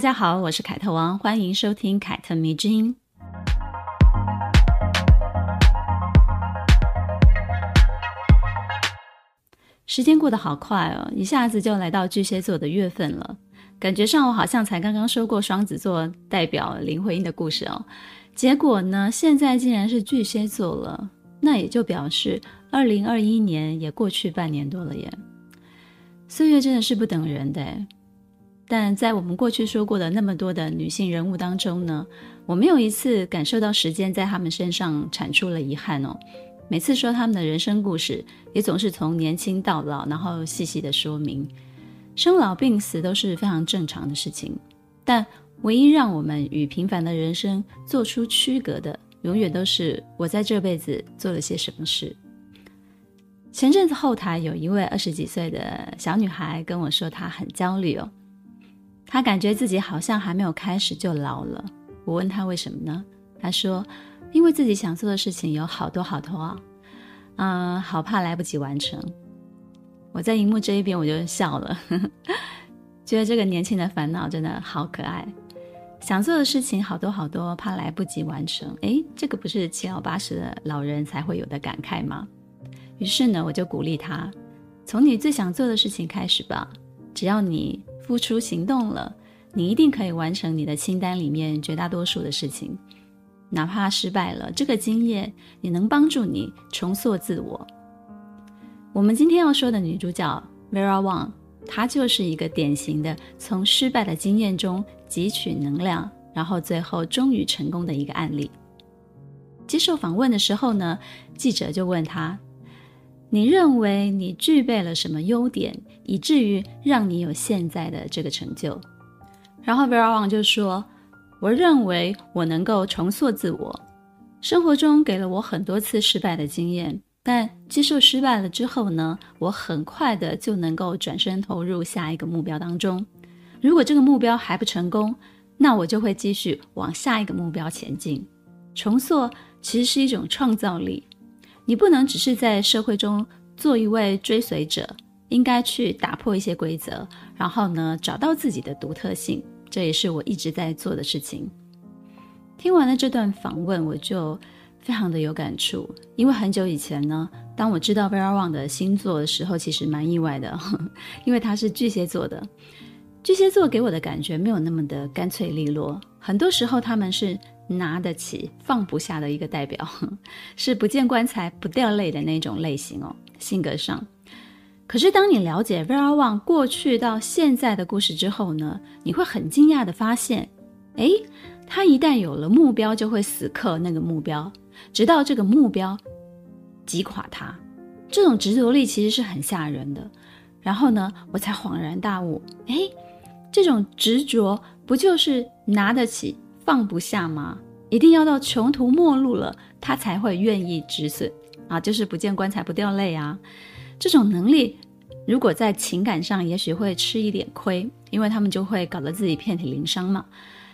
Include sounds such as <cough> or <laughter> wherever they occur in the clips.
大家好，我是凯特王，欢迎收听凯特迷之音。时间过得好快哦，一下子就来到巨蟹座的月份了。感觉上我好像才刚刚说过双子座代表林徽因的故事哦，结果呢，现在竟然是巨蟹座了。那也就表示二零二一年也过去半年多了耶。岁月真的是不等人的。但在我们过去说过的那么多的女性人物当中呢，我没有一次感受到时间在她们身上产出了遗憾哦。每次说他们的人生故事，也总是从年轻到老，然后细细的说明，生老病死都是非常正常的事情。但唯一让我们与平凡的人生做出区隔的，永远都是我在这辈子做了些什么事。前阵子后台有一位二十几岁的小女孩跟我说，她很焦虑哦，他感觉自己好像还没有开始就老了。我问他为什么呢？他说。因为自己想做的事情有好多好多啊，嗯、好怕来不及完成。我在荧幕这一边我就笑了，<laughs> 觉得这个年轻的烦恼真的好可爱。想做的事情好多好多，怕来不及完成。诶，这个不是七老八十的老人才会有的感慨吗？于是呢，我就鼓励他，从你最想做的事情开始吧。只要你付出行动了，你一定可以完成你的清单里面绝大多数的事情。哪怕失败了，这个经验也能帮助你重塑自我。我们今天要说的女主角 Vera Wang，她就是一个典型的从失败的经验中汲取能量，然后最后终于成功的一个案例。接受访问的时候呢，记者就问她：“你认为你具备了什么优点，以至于让你有现在的这个成就？”然后 Vera Wang 就说。我认为我能够重塑自我，生活中给了我很多次失败的经验，但接受失败了之后呢，我很快的就能够转身投入下一个目标当中。如果这个目标还不成功，那我就会继续往下一个目标前进。重塑其实是一种创造力，你不能只是在社会中做一位追随者，应该去打破一些规则，然后呢，找到自己的独特性。这也是我一直在做的事情。听完了这段访问，我就非常的有感触。因为很久以前呢，当我知道 Verawan 的星座的时候，其实蛮意外的，<laughs> 因为他是巨蟹座的。巨蟹座给我的感觉没有那么的干脆利落，很多时候他们是拿得起放不下的一个代表，<laughs> 是不见棺材不掉泪的那种类型哦，性格上。可是，当你了解 Vera Wang 过去到现在的故事之后呢，你会很惊讶的发现，诶，他一旦有了目标，就会死磕那个目标，直到这个目标击垮他。这种执着力其实是很吓人的。然后呢，我才恍然大悟，诶，这种执着不就是拿得起放不下吗？一定要到穷途末路了，他才会愿意止损啊，就是不见棺材不掉泪啊。这种能力，如果在情感上，也许会吃一点亏，因为他们就会搞得自己遍体鳞伤嘛。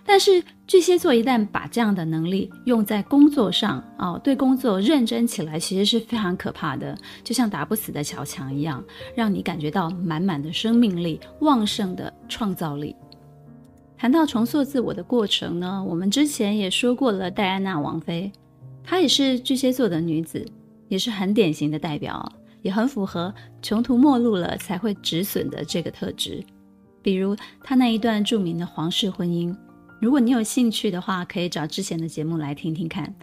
但是巨蟹座一旦把这样的能力用在工作上，哦，对工作认真起来，其实是非常可怕的，就像打不死的小强一样，让你感觉到满满的生命力、旺盛的创造力。谈到重塑自我的过程呢，我们之前也说过了，戴安娜王妃，她也是巨蟹座的女子，也是很典型的代表。也很符合穷途末路了才会止损的这个特质，比如他那一段著名的皇室婚姻。如果你有兴趣的话，可以找之前的节目来听听看。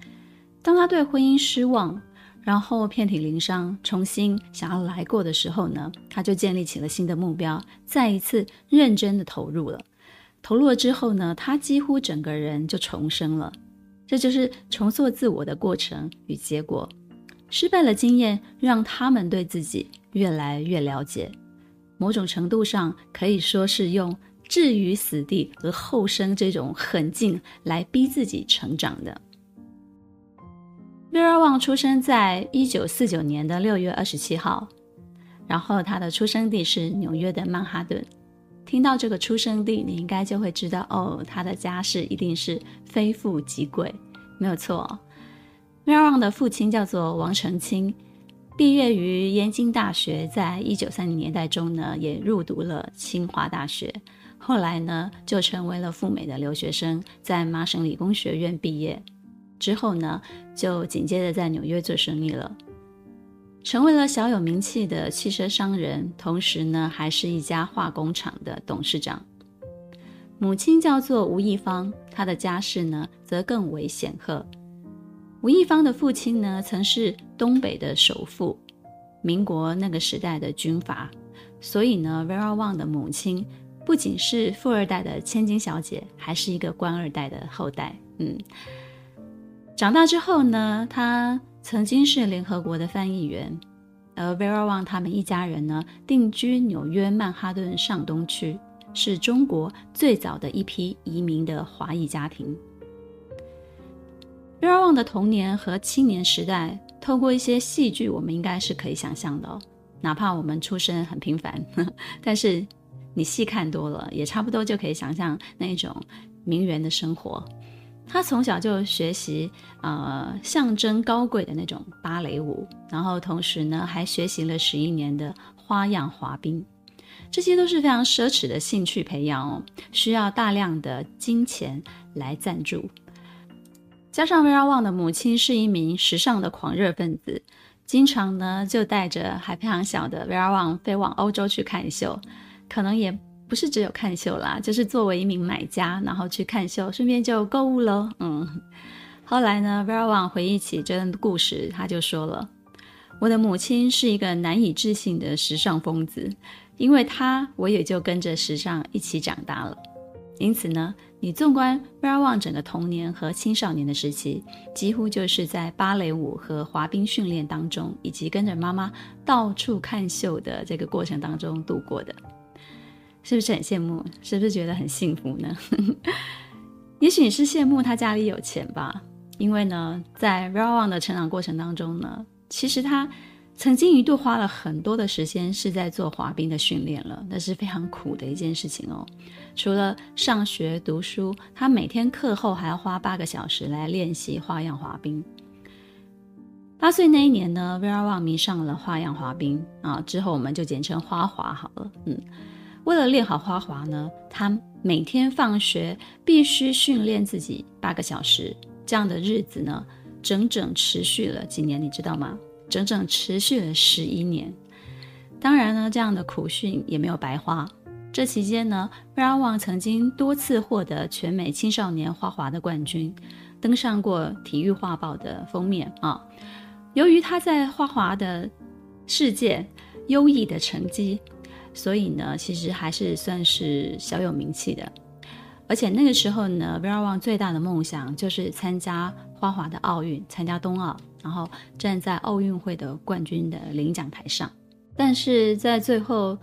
当他对婚姻失望，然后遍体鳞伤，重新想要来过的时候呢，他就建立起了新的目标，再一次认真的投入了。投入了之后呢，他几乎整个人就重生了。这就是重塑自我的过程与结果。失败的经验让他们对自己越来越了解，某种程度上可以说是用置于死地而后生这种狠劲来逼自己成长的。Vera Wang 出生在一九四九年的六月二十七号，然后他的出生地是纽约的曼哈顿。听到这个出生地，你应该就会知道哦，他的家世一定是非富即贵，没有错哦。Vera Wang 的父亲叫做王成清，毕业于燕京大学，在一九三零年代中呢，也入读了清华大学。后来呢，就成为了赴美的留学生，在麻省理工学院毕业。之后呢，就紧接着在纽约做生意了。成为了小有名气的汽车商人，同时呢，还是一家化工厂的董事长。母亲叫做吴亦芳，她的家世呢，则更为显赫。吴亦芳的父亲呢，曾是东北的首富，民国那个时代的军阀，所以呢，Vera Wang 的母亲不仅是富二代的千金小姐，还是一个官二代的后代。嗯，长大之后呢，她。曾经是联合国的翻译员，而 Vera Wang 他们一家人呢，定居纽约曼哈顿上东区，是中国最早的一批移民的华裔家庭。Vera Wang 的童年和青年时代，透过一些戏剧，我们应该是可以想象的。哪怕我们出身很平凡，<laughs> 但是你细看多了，也差不多就可以想象那种名媛的生活。他从小就学习，呃，象征高贵的那种芭蕾舞，然后同时呢，还学习了十一年的花样滑冰，这些都是非常奢侈的兴趣培养哦，需要大量的金钱来赞助。加上 Vera Wang 的母亲是一名时尚的狂热分子，经常呢就带着还非常小的 Vera Wang 飞往欧洲去看秀，可能也。不是只有看秀啦，就是作为一名买家，然后去看秀，顺便就购物喽。嗯，后来呢，Vera Wang 回忆起这段故事，他就说了：“我的母亲是一个难以置信的时尚疯子，因为她，我也就跟着时尚一起长大了。因此呢，你纵观 Vera Wang 整个童年和青少年的时期，几乎就是在芭蕾舞和滑冰训练当中，以及跟着妈妈到处看秀的这个过程当中度过的。”是不是很羡慕？是不是觉得很幸福呢？<laughs> 也许你是羡慕他家里有钱吧，因为呢，在 Vera Wang 的成长过程当中呢，其实他曾经一度花了很多的时间是在做滑冰的训练了，那是非常苦的一件事情哦。除了上学读书，他每天课后还要花八个小时来练习花样滑冰。八岁那一年呢，Vera Wang 迷上了花样滑冰啊，之后我们就简称花滑好了，嗯。为了练好花滑呢，他每天放学必须训练自己八个小时。这样的日子呢，整整持续了几年，你知道吗？整整持续了十一年。当然呢，这样的苦训也没有白花。这期间呢，Brown 曾经多次获得全美青少年花滑的冠军，登上过《体育画报》的封面啊。由于他在花滑的世界优异的成绩。所以呢，其实还是算是小有名气的，而且那个时候呢，Vera Wang 最大的梦想就是参加花滑的奥运，参加冬奥，然后站在奥运会的冠军的领奖台上。但是在最后，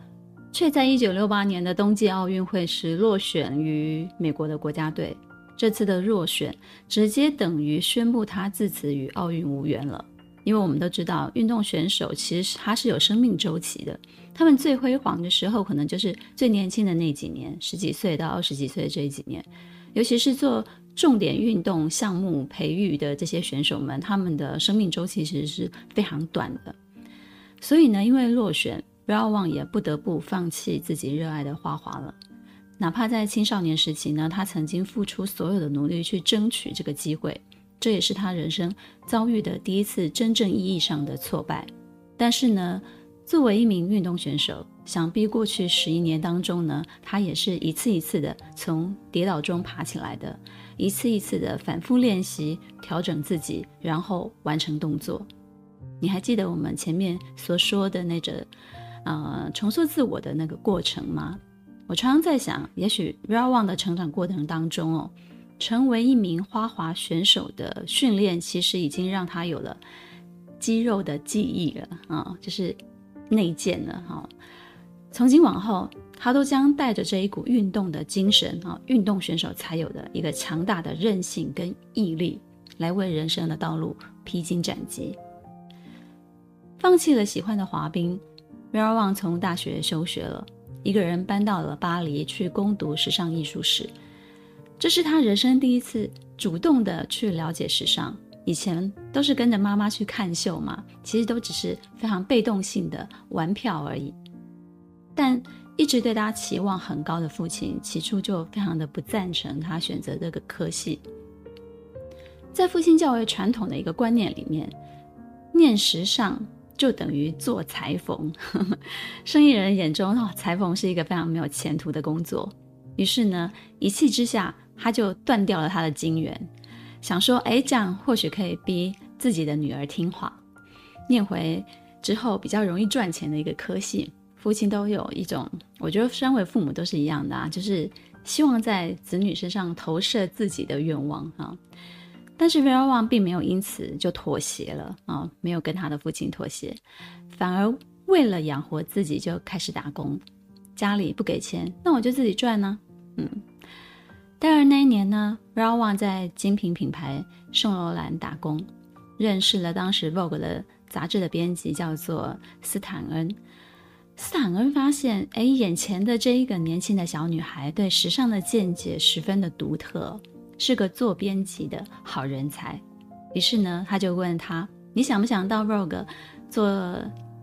却在1968年的冬季奥运会时落选于美国的国家队。这次的落选，直接等于宣布他自此与奥运无缘了。因为我们都知道，运动选手其实他是有生命周期的。他们最辉煌的时候，可能就是最年轻的那几年，十几岁到二十几岁这几年。尤其是做重点运动项目培育的这些选手们，他们的生命周期其实是非常短的。所以呢，因为落选，Vera Wang 也不得不放弃自己热爱的花滑了。哪怕在青少年时期呢，他曾经付出所有的努力去争取这个机会。这也是他人生遭遇的第一次真正意义上的挫败，但是呢，作为一名运动选手，想必过去十一年当中呢，他也是一次一次的从跌倒中爬起来的，一次一次的反复练习，调整自己，然后完成动作。你还记得我们前面所说的那个，呃，重塑自我的那个过程吗？我常常在想，也许 Vera Wang 的成长过程当中哦。成为一名花滑选手的训练，其实已经让他有了肌肉的记忆了啊，就是内建了哈。从今往后，他都将带着这一股运动的精神啊，运动选手才有的一个强大的韧性跟毅力，来为人生的道路披荆斩棘。放弃了喜欢的滑冰，Vera Wang 从大学休学了，一个人搬到了巴黎去攻读时尚艺术史。这是他人生第一次主动的去了解时尚，以前都是跟着妈妈去看秀嘛，其实都只是非常被动性的玩票而已。但一直对他期望很高的父亲，起初就非常的不赞成他选择这个科系。在父亲较为传统的一个观念里面，念时尚就等于做裁缝。<laughs> 生意人眼中，哦，裁缝是一个非常没有前途的工作。于是呢，一气之下。他就断掉了他的金援，想说，哎，这样或许可以逼自己的女儿听话，念回之后比较容易赚钱的一个科系。父亲都有一种，我觉得身为父母都是一样的啊，就是希望在子女身上投射自己的愿望啊。但是 Vera Wang 并没有因此就妥协了啊，没有跟他的父亲妥协，反而为了养活自己就开始打工。家里不给钱，那我就自己赚呢，嗯。但是那一年呢，Vera 在精品品牌圣罗兰打工，认识了当时 Vogue 的杂志的编辑，叫做斯坦恩。斯坦恩发现，哎，眼前的这一个年轻的小女孩对时尚的见解十分的独特，是个做编辑的好人才。于是呢，他就问她：“你想不想到 Vogue 做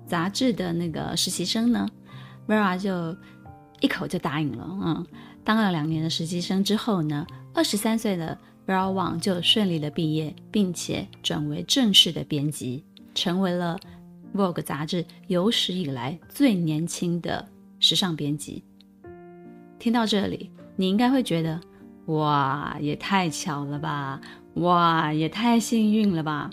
杂志的那个实习生呢？”Vera 就一口就答应了，嗯。当了两年的实习生之后呢，二十三岁的 Vera Wang 就顺利的毕业，并且转为正式的编辑，成为了 Vogue 杂志有史以来最年轻的时尚编辑。听到这里，你应该会觉得，哇，也太巧了吧，哇，也太幸运了吧，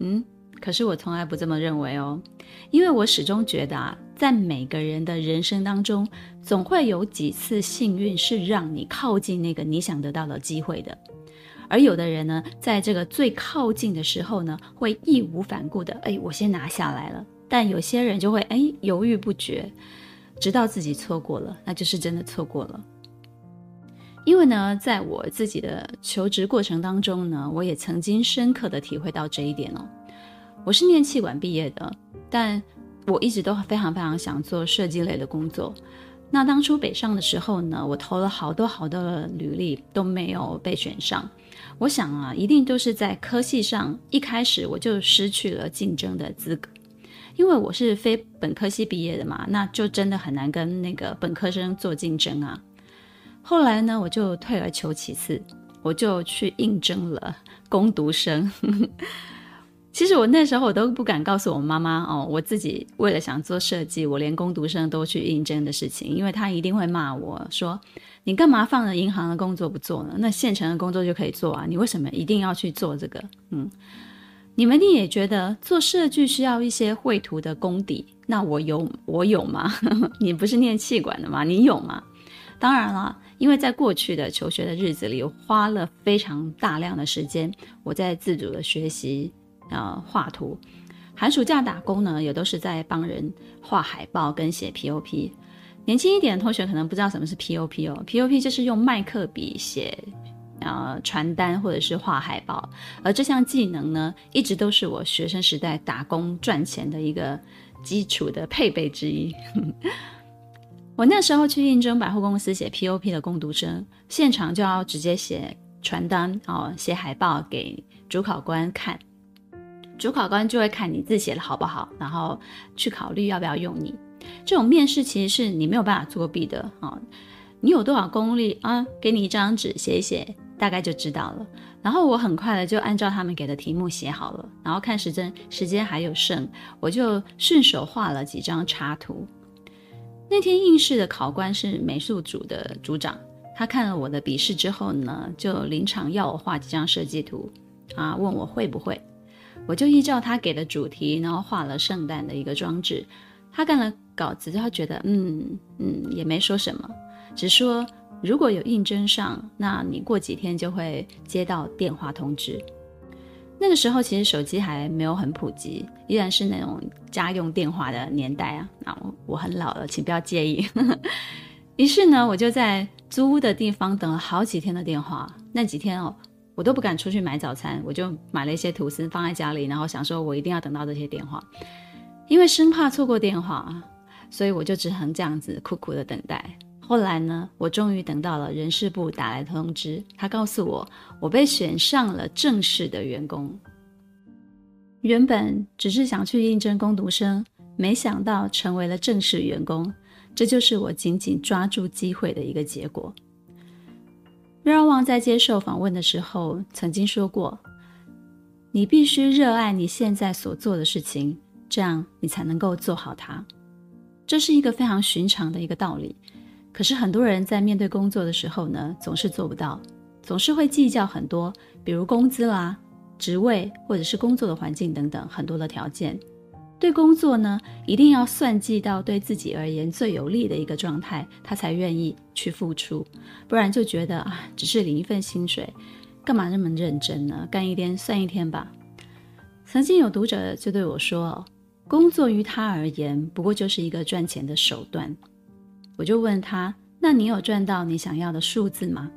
嗯。可是我从来不这么认为哦，因为我始终觉得啊，在每个人的人生当中，总会有几次幸运是让你靠近那个你想得到的机会的，而有的人呢，在这个最靠近的时候呢，会义无反顾的，哎，我先拿下来了。但有些人就会哎犹豫不决，直到自己错过了，那就是真的错过了。因为呢，在我自己的求职过程当中呢，我也曾经深刻的体会到这一点哦。我是念气管毕业的，但我一直都非常非常想做设计类的工作。那当初北上的时候呢，我投了好多好多的履历都没有被选上。我想啊，一定都是在科系上一开始我就失去了竞争的资格，因为我是非本科系毕业的嘛，那就真的很难跟那个本科生做竞争啊。后来呢，我就退而求其次，我就去应征了工读生。其实我那时候我都不敢告诉我妈妈哦，我自己为了想做设计，我连工读生都去应征的事情，因为她一定会骂我说：“你干嘛放着银行的工作不做呢？那现成的工作就可以做啊，你为什么一定要去做这个？”嗯，你们一定也觉得做设计需要一些绘图的功底，那我有我有吗？<laughs> 你不是念气管的吗？你有吗？当然了，因为在过去的求学的日子里，花了非常大量的时间，我在自主的学习。呃，画图，寒暑假打工呢，也都是在帮人画海报跟写 POP。年轻一点的同学可能不知道什么是 POP 哦，POP 就是用麦克笔写呃传单或者是画海报。而这项技能呢，一直都是我学生时代打工赚钱的一个基础的配备之一。<laughs> 我那时候去应征百货公司写 POP 的工读生，现场就要直接写传单哦，写海报给主考官看。主考官就会看你字写的好不好，然后去考虑要不要用你。这种面试其实是你没有办法作弊的啊、你有多少功力啊？给你一张纸写一写，大概就知道了。然后我很快的就按照他们给的题目写好了，然后看时针，时间还有剩，我就顺手画了几张插图。那天应试的考官是美术组的组长，他看了我的笔试之后呢，就临场要我画几张设计图啊，问我会不会。我就依照他给的主题，然后画了圣诞的一个装置。他看了稿子，他觉得嗯嗯也没说什么，只说如果有应征上，那你过几天就会接到电话通知。那个时候其实手机还没有很普及，依然是那种家用电话的年代啊。那我我很老了，请不要介意。<laughs> 于是呢，我就在租屋的地方等了好几天的电话。那几天哦。我都不敢出去买早餐，我就买了一些吐司放在家里，然后想说我一定要等到这些电话，因为生怕错过电话。所以我就只能这样子苦苦的等待。后来呢，我终于等到了人事部打来通知，他告诉我，我被选上了正式的员工。原本只是想去应征工读生，没想到成为了正式员工，这就是我紧紧抓住机会的一个结果。Vera Wang 在接受访问的时候曾经说过：“你必须热爱你现在所做的事情，这样你才能够做好它。”这是一个非常寻常的一个道理。可是很多人在面对工作的时候呢，总是做不到，总是会计较很多，比如工资啦、职位或者是工作的环境等等很多的条件。对工作呢，一定要算计到对自己而言最有利的一个状态，他才愿意去付出，不然就觉得啊，只是领一份薪水，干嘛那么认真呢？干一天算一天吧。曾经有读者就对我说，工作于他而言，不过就是一个赚钱的手段。我就问他：“那你有赚到你想要的数字吗？”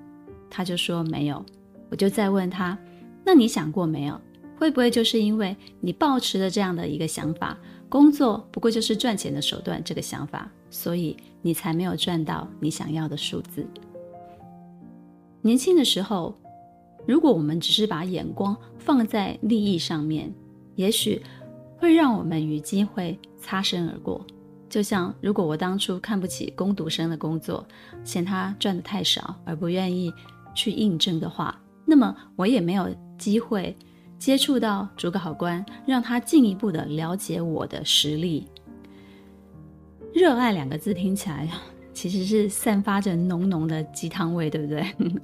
他就说没有。我就再问他：“那你想过没有？会不会就是因为你抱持着这样的一个想法，工作不过就是赚钱的手段这个想法，所以你才没有赚到你想要的数字？”年轻的时候，如果我们只是把眼光放在利益上面，也许会让我们与机会擦身而过。就像如果我当初看不起工读生的工作，嫌他赚得太少而不愿意去应征的话，那么我也没有机会接触到主考官，让他进一步的了解我的实力。热爱两个字听起来 <laughs> 其实是散发着浓浓的鸡汤味，对不对？<laughs>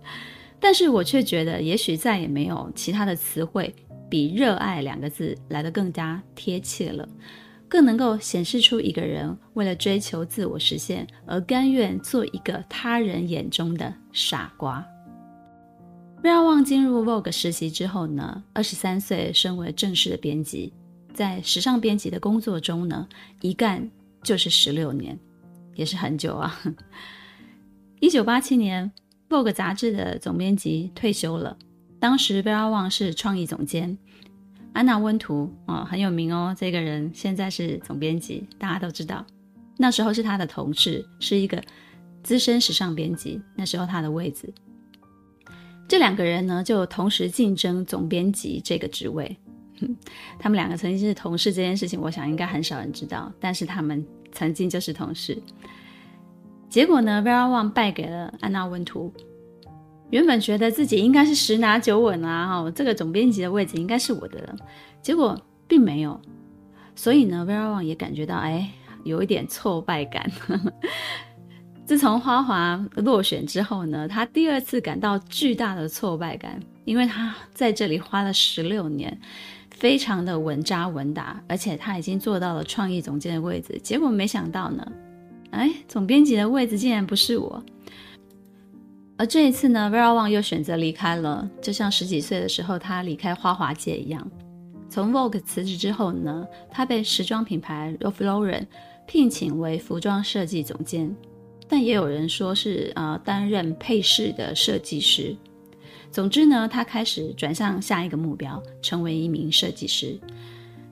但是我却觉得，也许再也没有其他的词汇比热爱两个字来得更加贴切了。更能够显示出一个人为了追求自我实现而甘愿做一个他人眼中的傻瓜。Vera Wang 进入 Vogue 实习之后呢，二十三岁，身为正式的编辑，在时尚编辑的工作中呢，一干就是十六年，也是很久啊。一九八七年，Vogue 杂志的总编辑退休了，当时贝拉旺是创意总监。安娜温图啊，很有名哦。这个人现在是总编辑，大家都知道。那时候是他的同事，是一个资深时尚编辑。那时候他的位置，这两个人呢就同时竞争总编辑这个职位。<laughs> 他们两个曾经是同事这件事情，我想应该很少人知道。但是他们曾经就是同事。结果呢，Vera Wang 败给了安娜温图。原本觉得自己应该是十拿九稳啊，哈，这个总编辑的位置应该是我的了，结果并没有，所以呢，Vera Wang 也感觉到哎，有一点挫败感。<laughs> 自从花滑落选之后呢，他第二次感到巨大的挫败感，因为他在这里花了十六年，非常的稳扎稳打，而且他已经做到了创意总监的位置，结果没想到呢，哎，总编辑的位置竟然不是我。而这一次呢，Vera Wang 又选择离开了，就像十几岁的时候他离开花滑界一样。从 Vogue 辞职之后呢，他被时装品牌 Ralph Lauren 聘请为服装设计总监，但也有人说是呃担任配饰的设计师。总之呢，他开始转向下一个目标，成为一名设计师，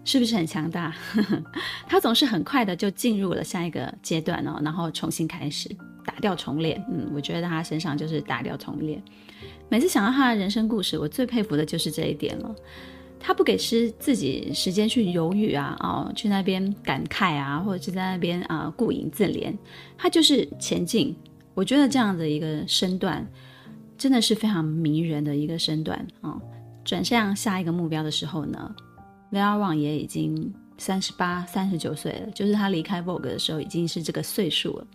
是不是很强大？<laughs> 他总是很快的就进入了下一个阶段哦，然后重新开始。打掉重练，嗯，我觉得他身上就是打掉重练。每次想到他的人生故事，我最佩服的就是这一点了。他不给师自己时间去犹豫啊，哦，去那边感慨啊，或者是在那边啊顾影自怜，他就是前进。我觉得这样的一个身段，真的是非常迷人的一个身段啊，哦。转向下一个目标的时候呢，Vera Wang 也已经三十八、三十九岁了，就是他离开 Vogue 的时候已经是这个岁数了。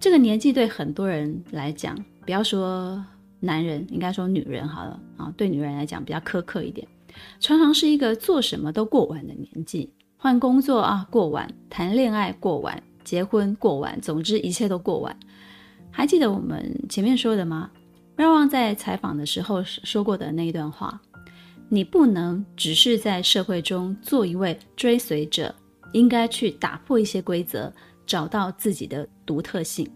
这个年纪对很多人来讲，不要说男人，应该说女人好了啊。对女人来讲比较苛刻一点，常常是一个做什么都过晚的年纪。换工作啊，过晚；谈恋爱过晚；结婚过晚。总之一切都过晚。还记得我们前面说的吗？Vera Wang 在采访的时候说过的那一段话：你不能只是在社会中做一位追随者，应该去打破一些规则。找到自己的独特性，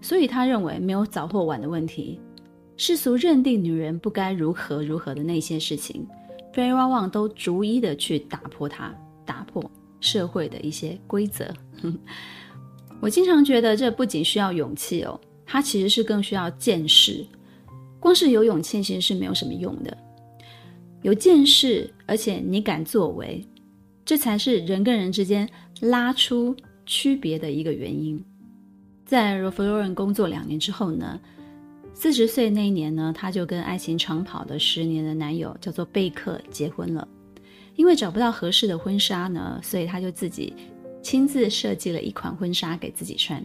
所以他认为没有早或晚的问题。世俗认定女人不该如何如何的那些事情，Vera Wang 都逐一的去打破它，打破，社会的一些规则。<laughs> 我经常觉得这不仅需要勇气哦，它其实是更需要见识。光是有勇气其实是没有什么用的，有见识，而且你敢作为，这才是人跟人之间拉出区别的一个原因。在 Ralph Lauren 工作两年之后呢，四十岁那一年呢，她就跟爱情长跑的十年的男友叫做贝克结婚了。因为找不到合适的婚纱呢，所以她就自己亲自设计了一款婚纱给自己穿。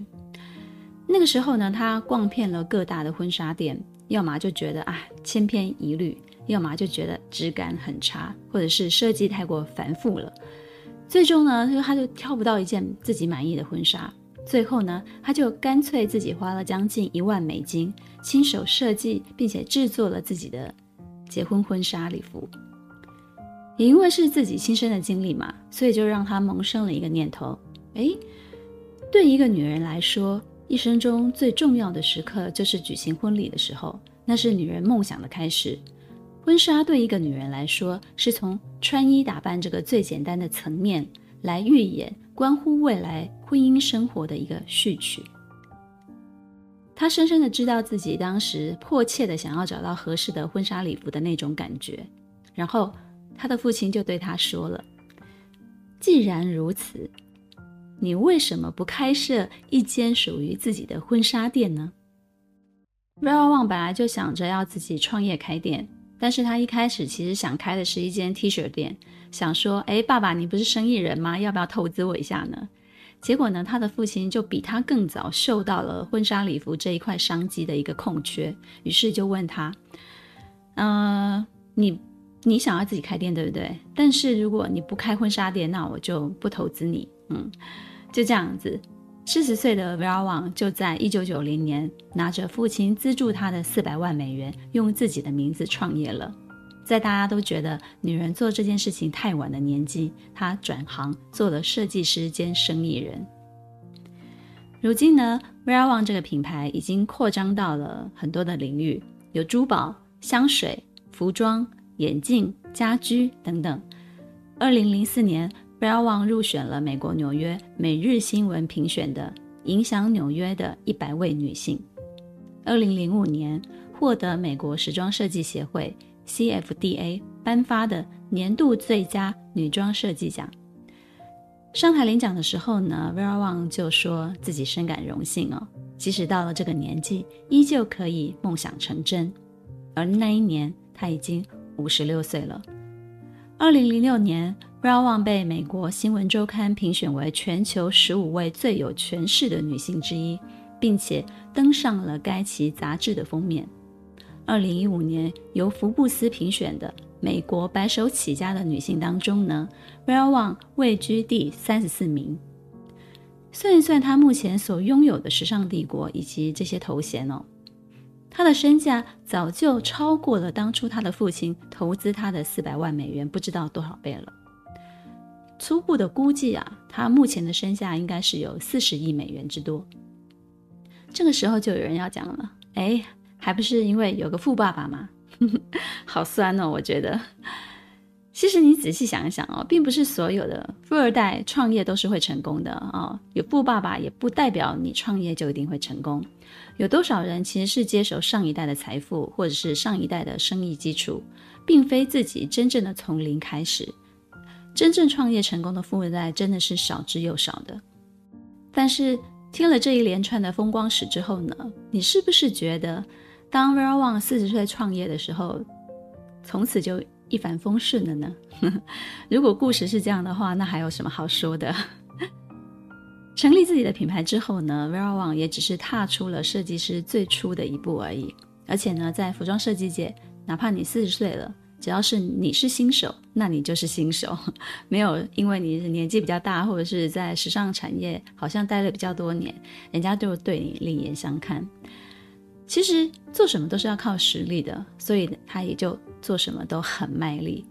那个时候呢，他逛遍了各大的婚纱店，要么就觉得啊千篇一律，要么就觉得质感很差，或者是设计太过繁复了。最终呢，就他就挑不到一件自己满意的婚纱。最后呢，他就干脆自己花了将近一万美金，亲手设计并且制作了自己的结婚婚纱礼服。也因为是自己亲身的经历嘛，所以就让他萌生了一个念头：诶，对一个女人来说，一生中最重要的时刻就是举行婚礼的时候，那是女人梦想的开始。婚纱对一个女人来说，是从穿衣打扮这个最简单的层面来预演。关乎未来婚姻生活的一个序曲，他深深的知道自己当时迫切的想要找到合适的婚纱礼服的那种感觉，然后他的父亲就对他说了：“既然如此，你为什么不开设一间属于自己的婚纱店呢？”Vera Wang 本来就想着要自己创业开店，但是他一开始其实想开的是一间 T 恤店。想说，哎，爸爸，你不是生意人吗？要不要投资我一下呢？结果呢，他的父亲就比他更早嗅到了婚纱礼服这一块商机的一个空缺，于是就问他，呃，你你想要自己开店，对不对？但是如果你不开婚纱店，那我就不投资你。嗯，就这样子，四十岁的 Vera Wang 就在一九九零年拿着父亲资助他的四百万美元，用自己的名字创业了。在大家都觉得女人做这件事情太晚的年纪，她转行做了设计师兼生意人。如今呢，Vera Wang 这个品牌已经扩张到了很多的领域，有珠宝、香水、服装、眼镜、家居等等。二零零四年，Vera Wang 入选了美国纽约每日新闻评选的影响纽约的一百位女性。二零零五年，获得美国时装设计协会。CFDA 颁发的年度最佳女装设计奖。上台领奖的时候呢，Vera Wang 就说自己深感荣幸哦，即使到了这个年纪，依旧可以梦想成真。而那一年，她已经五十六岁了。二零零六年 Rawang 被美国新闻周刊评选为全球十五位最有权势的女性之一，并且登上了该期杂志的封面。二零一五年由福布斯评选的美国白手起家的女性当中呢，Rawang 位居第三十四名。算一算她目前所拥有的时尚帝国以及这些头衔哦，她的身价早就超过了当初她的父亲投资她的四百万美元，不知道多少倍了。初步的估计啊，他目前的身价应该是有四十亿美元之多。这个时候就有人要讲了，哎。还不是因为有个富爸爸吗？<laughs> 好酸哦，我觉得。其实你仔细想一想哦，并不是所有的富二代创业都是会成功的哦。有富爸爸也不代表你创业就一定会成功。有多少人其实是接手上一代的财富，或者是上一代的生意基础，并非自己真正的从零开始。真正创业成功的富二代真的是少之又少的。但是听了这一连串的风光史之后呢，你是不是觉得？当 Vera Wang 四十岁创业的时候，从此就一帆风顺了呢？<laughs> 如果故事是这样的话，那还有什么好说的？<laughs> 成立自己的品牌之后呢，Vera Wang 也只是踏出了设计师最初的一步而已。而且呢，在服装设计界，哪怕你四十岁了，只要是你是新手，那你就是新手，<laughs> 没有因为你年纪比较大，或者是在时尚产业好像待了比较多年，人家就对你另眼相看。其实做什么都是要靠实力的，所以他也就做什么都很卖力。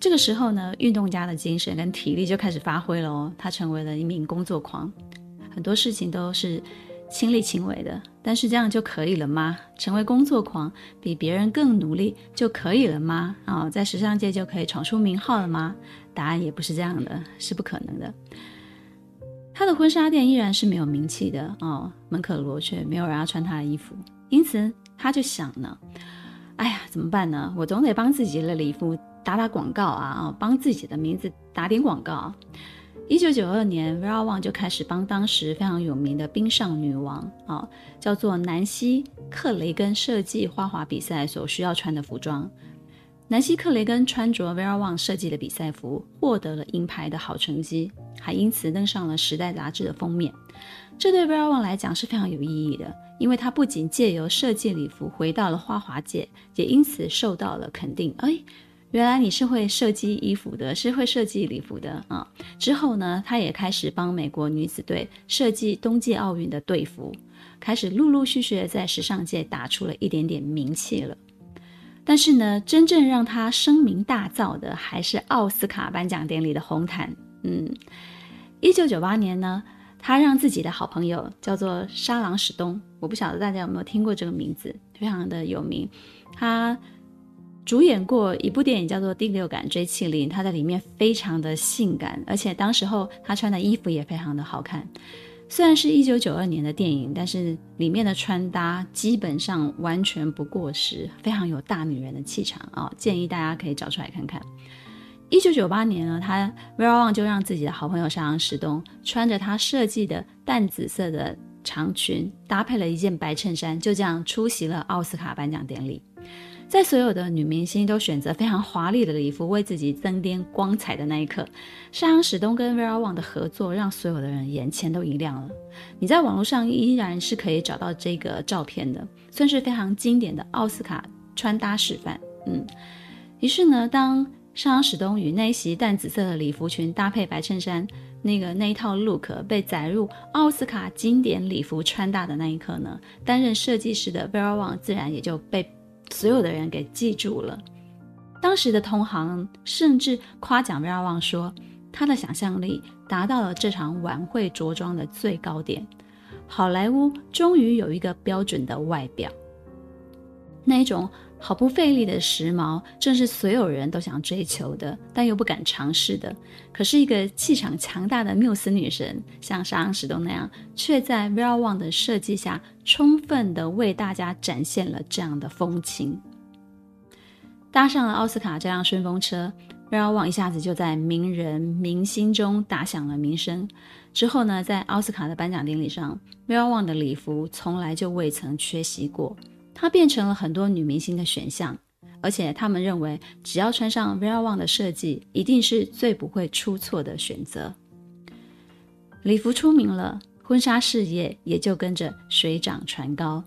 这个时候呢，运动家的精神跟体力就开始发挥了哦。他成为了一名工作狂，很多事情都是亲力亲为的。但是这样就可以了吗？成为工作狂，比别人更努力就可以了吗？啊、哦，在时尚界就可以闯出名号了吗？答案也不是这样的，是不可能的。他的婚纱店依然是没有名气的哦，门可罗雀，没有人要穿他的衣服。因此，他就想呢，哎呀，怎么办呢？我总得帮自己的礼服打打广告啊，啊、哦，帮自己的名字打点广告。一九九二年，Vera Wang 就开始帮当时非常有名的冰上女王啊、叫做南希·克雷根设计花滑比赛所需要穿的服装。南希·克雷根穿着 Vera Wang 设计的比赛服，获得了银牌的好成绩，还因此登上了《时代》杂志的封面。这对 Vera Wang 来讲是非常有意义的，因为他不仅借由设计礼服回到了花滑界，也因此受到了肯定。哎，原来你是会设计衣服的，是会设计礼服的啊！之后呢，他也开始帮美国女子队设计冬季奥运的队服，开始陆陆续续的在时尚界打出了一点点名气了。但是呢，真正让他声名大噪的还是奥斯卡颁奖典礼的红毯。嗯，一九九八年呢，他让自己的好朋友叫做莎朗史东，我不晓得大家有没有听过这个名字，非常的有名。他主演过一部电影叫做《第六感追缉令》，他在里面非常的性感，而且当时候她穿的衣服也非常的好看。虽然是一九九二年的电影，但是里面的穿搭基本上完全不过时，非常有大女人的气场啊、建议大家可以找出来看看。一九九八年呢，她 Vera Wang 就让自己的好朋友莎朗史东穿着她设计的淡紫色的长裙，搭配了一件白衬衫，就这样出席了奥斯卡颁奖典礼。在所有的女明星都选择非常华丽的礼服为自己增添光彩的那一刻，莎朗史东跟 Vera Wang 的合作让所有的人眼前都一亮了。你在网络上依然是可以找到这个照片的，算是非常经典的奥斯卡穿搭示范。嗯，于是呢，当莎朗史东与那一袭淡紫色的礼服裙搭配白衬衫，那个那一套 look 被载入奥斯卡经典礼服穿搭的那一刻呢，担任设计师的 Vera Wang 自然也就被。所有的人给记住了，当时的同行甚至夸奖威尔旺说，他的想象力达到了这场晚会着装的最高点。好莱坞终于有一个标准的外表，那种毫不费力的时髦，正是所有人都想追求的，但又不敢尝试的。可是，一个气场强大的缪斯女神，像莎朗史东那样，却在 Vera Wang 的设计下，充分的为大家展现了这样的风情。搭上了奥斯卡这辆顺风车，Vera Wang 一下子就在名人明星中打响了名声。之后呢，在奥斯卡的颁奖典礼上，Vera Wang 的礼服从来就未曾缺席过。它变成了很多女明星的选项，而且他们认为，只要穿上 Vera Wang 的设计，一定是最不会出错的选择。礼服出名了，婚纱事业也就跟着水涨船高，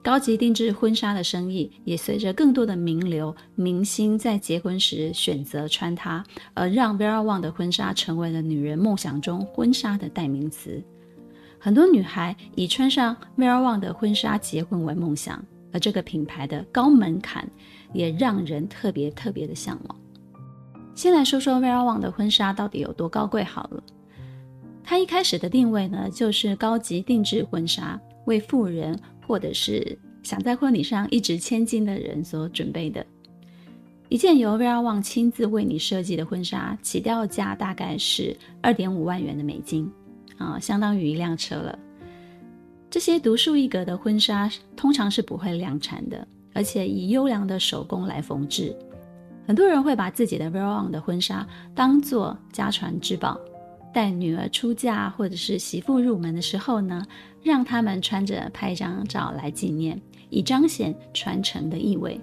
高级定制婚纱的生意也随着更多的名流明星在结婚时选择穿它，而让 Vera Wang 的婚纱成为了女人梦想中婚纱的代名词。很多女孩以穿上 Vera Wang 的婚纱结婚为梦想，而这个品牌的高门槛也让人特别特别的向往。先来说说 Vera Wang 的婚纱到底有多高贵好了。它一开始的定位呢，就是高级定制婚纱，为富人或者是想在婚礼上一掷千金的人所准备的。一件由 Vera Wang 亲自为你设计的婚纱，起吊价大概是二点五万元的美金。啊，相当于一辆车了。这些独树一格的婚纱通常是不会量产的，而且以优良的手工来缝制。很多人会把自己的 Vera Wang 的婚纱当做家传之宝，带女儿出嫁或者是媳妇入门的时候呢，让他们穿着拍一张照来纪念，以彰显传承的意味。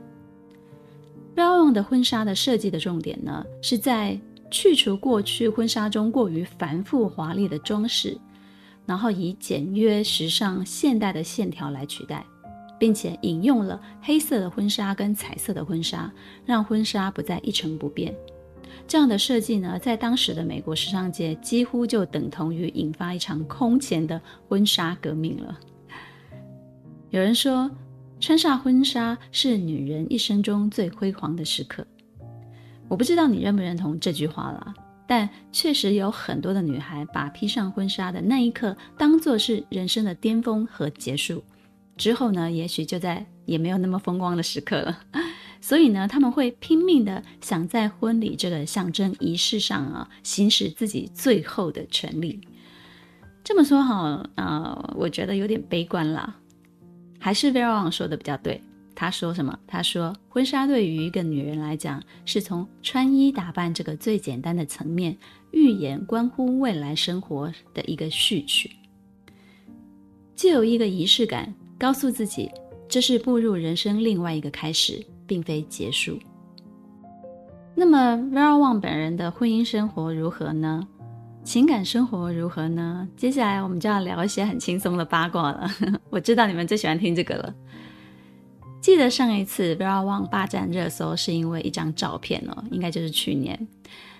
Vera Wang 的婚纱的设计的重点呢，是在。去除过去婚纱中过于繁复华丽的装饰，然后以简约、时尚、现代的线条来取代，并且引用了黑色的婚纱跟彩色的婚纱，让婚纱不再一成不变。这样的设计呢，在当时的美国时尚界几乎就等同于引发一场空前的婚纱革命了。有人说，穿上婚纱是女人一生中最辉煌的时刻。我不知道你认不认同这句话啦，但确实有很多的女孩把披上婚纱的那一刻当作是人生的巅峰和结束，之后呢，也许就在也没有那么风光的时刻了。<laughs> 所以呢，他们会拼命的想在婚礼这个象征仪式上啊，行使自己最后的权利。这么说哈，啊、呃，我觉得有点悲观啦。还是 Vera Wang 说的比较对。他说什么？他说，婚纱对于一个女人来讲，是从穿衣打扮这个最简单的层面，预言关乎未来生活的一个序曲，既有一个仪式感，告诉自己这是步入人生另外一个开始，并非结束。那么 Vera Wang 本人的婚姻生活如何呢？情感生活如何呢？接下来我们就要聊一些很轻松的八卦了。<laughs> 我知道你们最喜欢听这个了。记得上一次 Vera Wang 霸占热搜，是因为一张照片哦，应该就是去年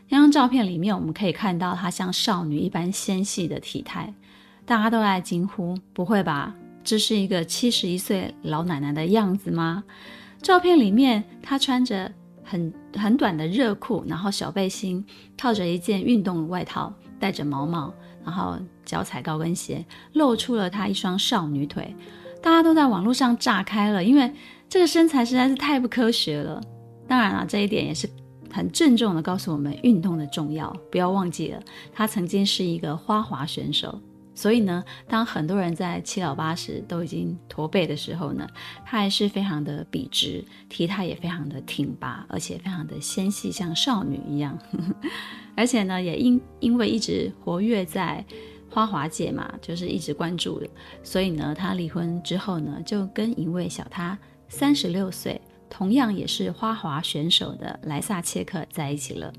那张照片里面，我们可以看到她像少女一般纤细的体态，大家都在惊呼：不会吧，这是一个七十一岁老奶奶的样子吗？照片里面她穿着很很短的热裤，然后小背心，套着一件运动外套，戴着毛毛，然后脚踩高跟鞋，露出了她一双少女腿。大家都在网络上炸开了，因为。这个身材实在是太不科学了。当然了，这一点也是很郑重的告诉我们运动的重要。不要忘记了，他曾经是一个花滑选手。所以呢，当很多人在七老八十都已经驼背的时候呢，他还是非常的笔直，体态也非常的挺拔，而且非常的纤细，像少女一样。<laughs> 而且呢，也因因为一直活跃在花滑界嘛，就是一直关注，所以呢，他离婚之后呢，就跟一位小他。三十六岁，同样也是花滑选手的莱萨切克在一起了。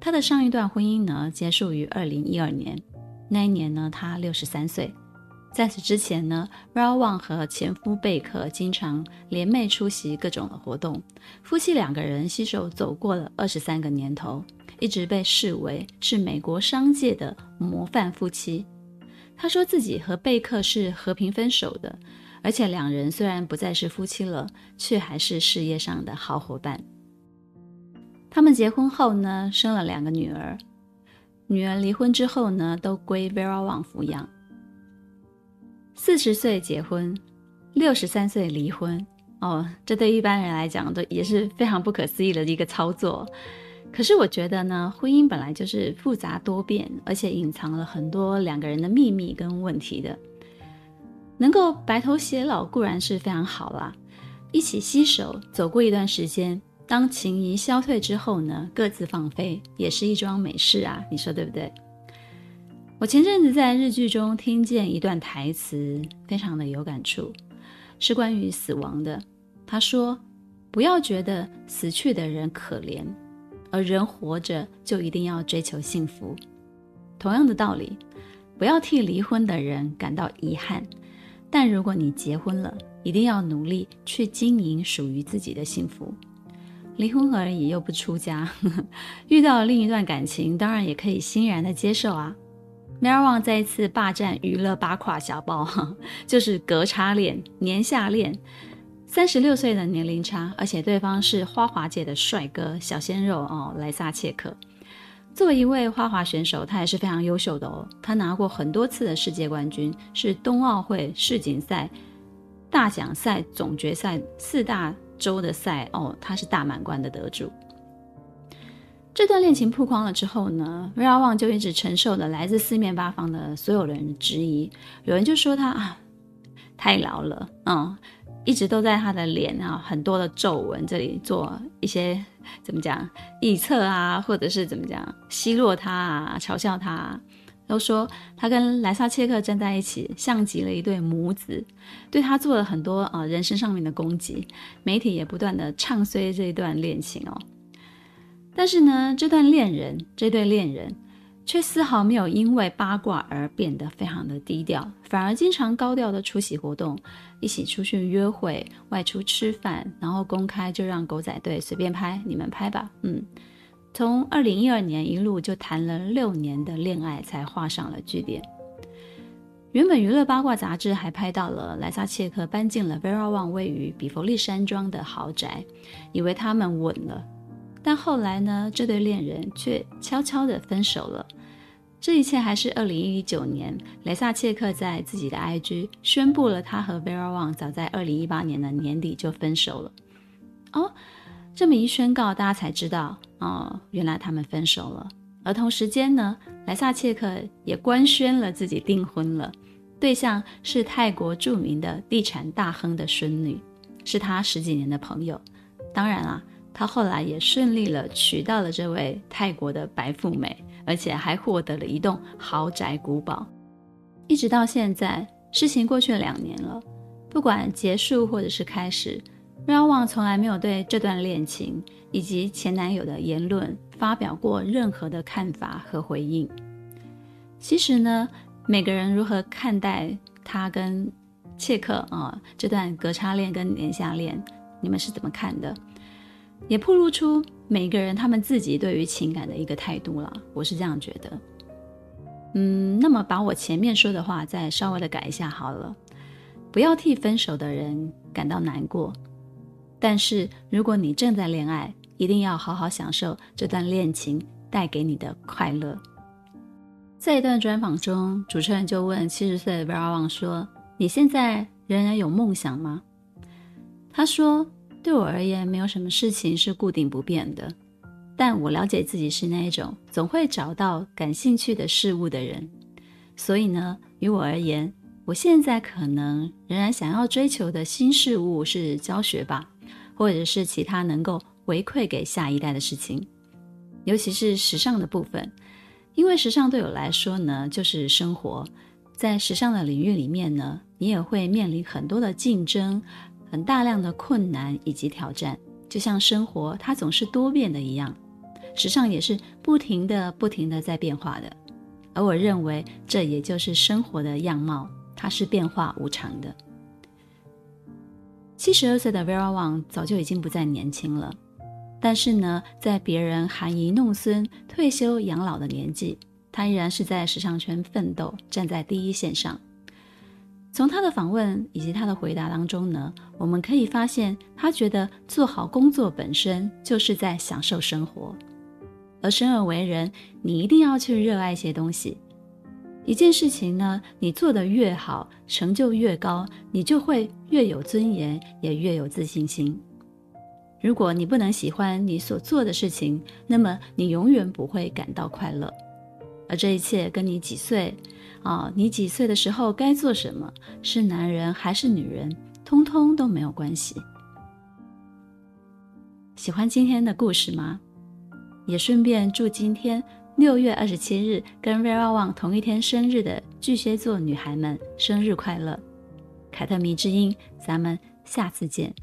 他的上一段婚姻呢，结束于二零一二年，那一年呢，他六十三岁。在此之前呢，Vera Wang 和前夫贝克经常联袂出席各种的活动，夫妻两个人携手走过了二十三个年头，一直被视为是美国商界的模范夫妻。他说自己和贝克是和平分手的。而且两人虽然不再是夫妻了，却还是事业上的好伙伴。他们结婚后呢，生了两个女儿。女儿离婚之后呢，都归 Vera Wang 抚养。四十岁结婚，六十三岁离婚。哦，这对一般人来讲都也是非常不可思议的一个操作。可是我觉得呢，婚姻本来就是复杂多变，而且隐藏了很多两个人的秘密跟问题的。能够白头偕老固然是非常好啦，一起携手走过一段时间，当情谊消退之后呢，各自放飞也是一桩美事啊，你说对不对？我前阵子在日剧中听见一段台词，非常的有感触，是关于死亡的。他说：“不要觉得死去的人可怜，而人活着就一定要追求幸福。同样的道理，不要替离婚的人感到遗憾。”但如果你结婚了，一定要努力去经营属于自己的幸福。离婚而已，又不出家，呵呵，遇到另一段感情，当然也可以欣然的接受啊。Vera Wang 再一次霸占娱乐八卦小报，<laughs> 就是格差恋、年下恋，三十六岁的年龄差，而且对方是花滑界的帅哥小鲜肉哦，莱萨切克。作为一位花滑选手，他也是非常优秀的哦。他拿过很多次的世界冠军，是冬奥会、世锦赛、大奖赛、总决赛四大洲的赛哦，他是大满贯的得主。这段恋情曝光了之后呢，Vera Wang 就一直承受了来自四面八方的所有人的质疑。有人就说他啊，太老了，嗯，一直都在他的脸啊很多的皱纹这里做一些。怎么讲？臆测啊，或者是怎么讲？奚落他啊，嘲笑他啊，都说他跟莱萨切克站在一起，像极了一对母子，对他做了很多啊、呃、人身上面的攻击。媒体也不断的唱衰这一段恋情哦。但是呢，这段恋人，这对恋人。却丝毫没有因为八卦而变得非常的低调，反而经常高调的出席活动，一起出去约会、外出吃饭，然后公开就让狗仔队随便拍，你们拍吧。嗯，从二零一二年一路就谈了六年的恋爱，才画上了句点。原本娱乐八卦杂志还拍到了莱萨切克搬进了 Vera Wang 位于比佛利山庄的豪宅，以为他们稳了。但后来呢，这对恋人却悄悄地分手了。这一切还是二零一九年，雷萨切克在自己的 IG 宣布了他和 Vera Wang 早在二零一八年的年底就分手了。哦，这么一宣告，大家才知道哦，原来他们分手了。而同时间呢，莱萨切克也官宣了自己订婚了，对象是泰国著名的地产大亨的孙女，是他十几年的朋友。当然啊，他后来也顺利了娶到了这位泰国的白富美。而且还获得了一栋豪宅古堡，一直到现在，事情过去了两年了，不管结束或者是开始，Vera Wang 从来没有对这段恋情以及前男友的言论发表过任何的看法和回应。其实呢，每个人如何看待他跟切克啊这段隔差恋跟年下恋，你们是怎么看的？也暴露出每个人他们自己对于情感的一个态度了，我是这样觉得。嗯，那么把我前面说的话再稍微的改一下好了，不要替分手的人感到难过，但是如果你正在恋爱，一定要好好享受这段恋情带给你的快乐。在一段专访中，主持人就问七十岁的 Vera Wang 说：“你现在仍然有梦想吗？”他说。对我而言，没有什么事情是固定不变的。但我了解自己是那一种总会找到感兴趣的事物的人，所以呢，于我而言，我现在可能仍然想要追求的新事物是教学吧，或者是其他能够回馈给下一代的事情，尤其是时尚的部分，因为时尚对我来说呢，就是生活。在时尚的领域里面呢，你也会面临很多的竞争。很大量的困难以及挑战，就像生活它总是多变的一样，时尚也是不停的、不停的在变化的。而我认为，这也就是生活的样貌，它是变化无常的。七十二岁的 Vera Wang 早就已经不再年轻了，但是呢，在别人含饴弄孙、退休养老的年纪，她依然是在时尚圈奋斗，站在第一线上。从他的访问以及他的回答当中呢，我们可以发现，他觉得做好工作本身就是在享受生活。而生而为人，你一定要去热爱一些东西。一件事情呢，你做得越好，成就越高，你就会越有尊严，也越有自信心。如果你不能喜欢你所做的事情，那么你永远不会感到快乐。而这一切跟你几岁哦，你几岁的时候该做什么？是男人还是女人，通通都没有关系。喜欢今天的故事吗？也顺便祝今天六月二十七日跟瑞拉旺同一天生日的巨蟹座女孩们生日快乐。凯特迷之音，咱们下次见。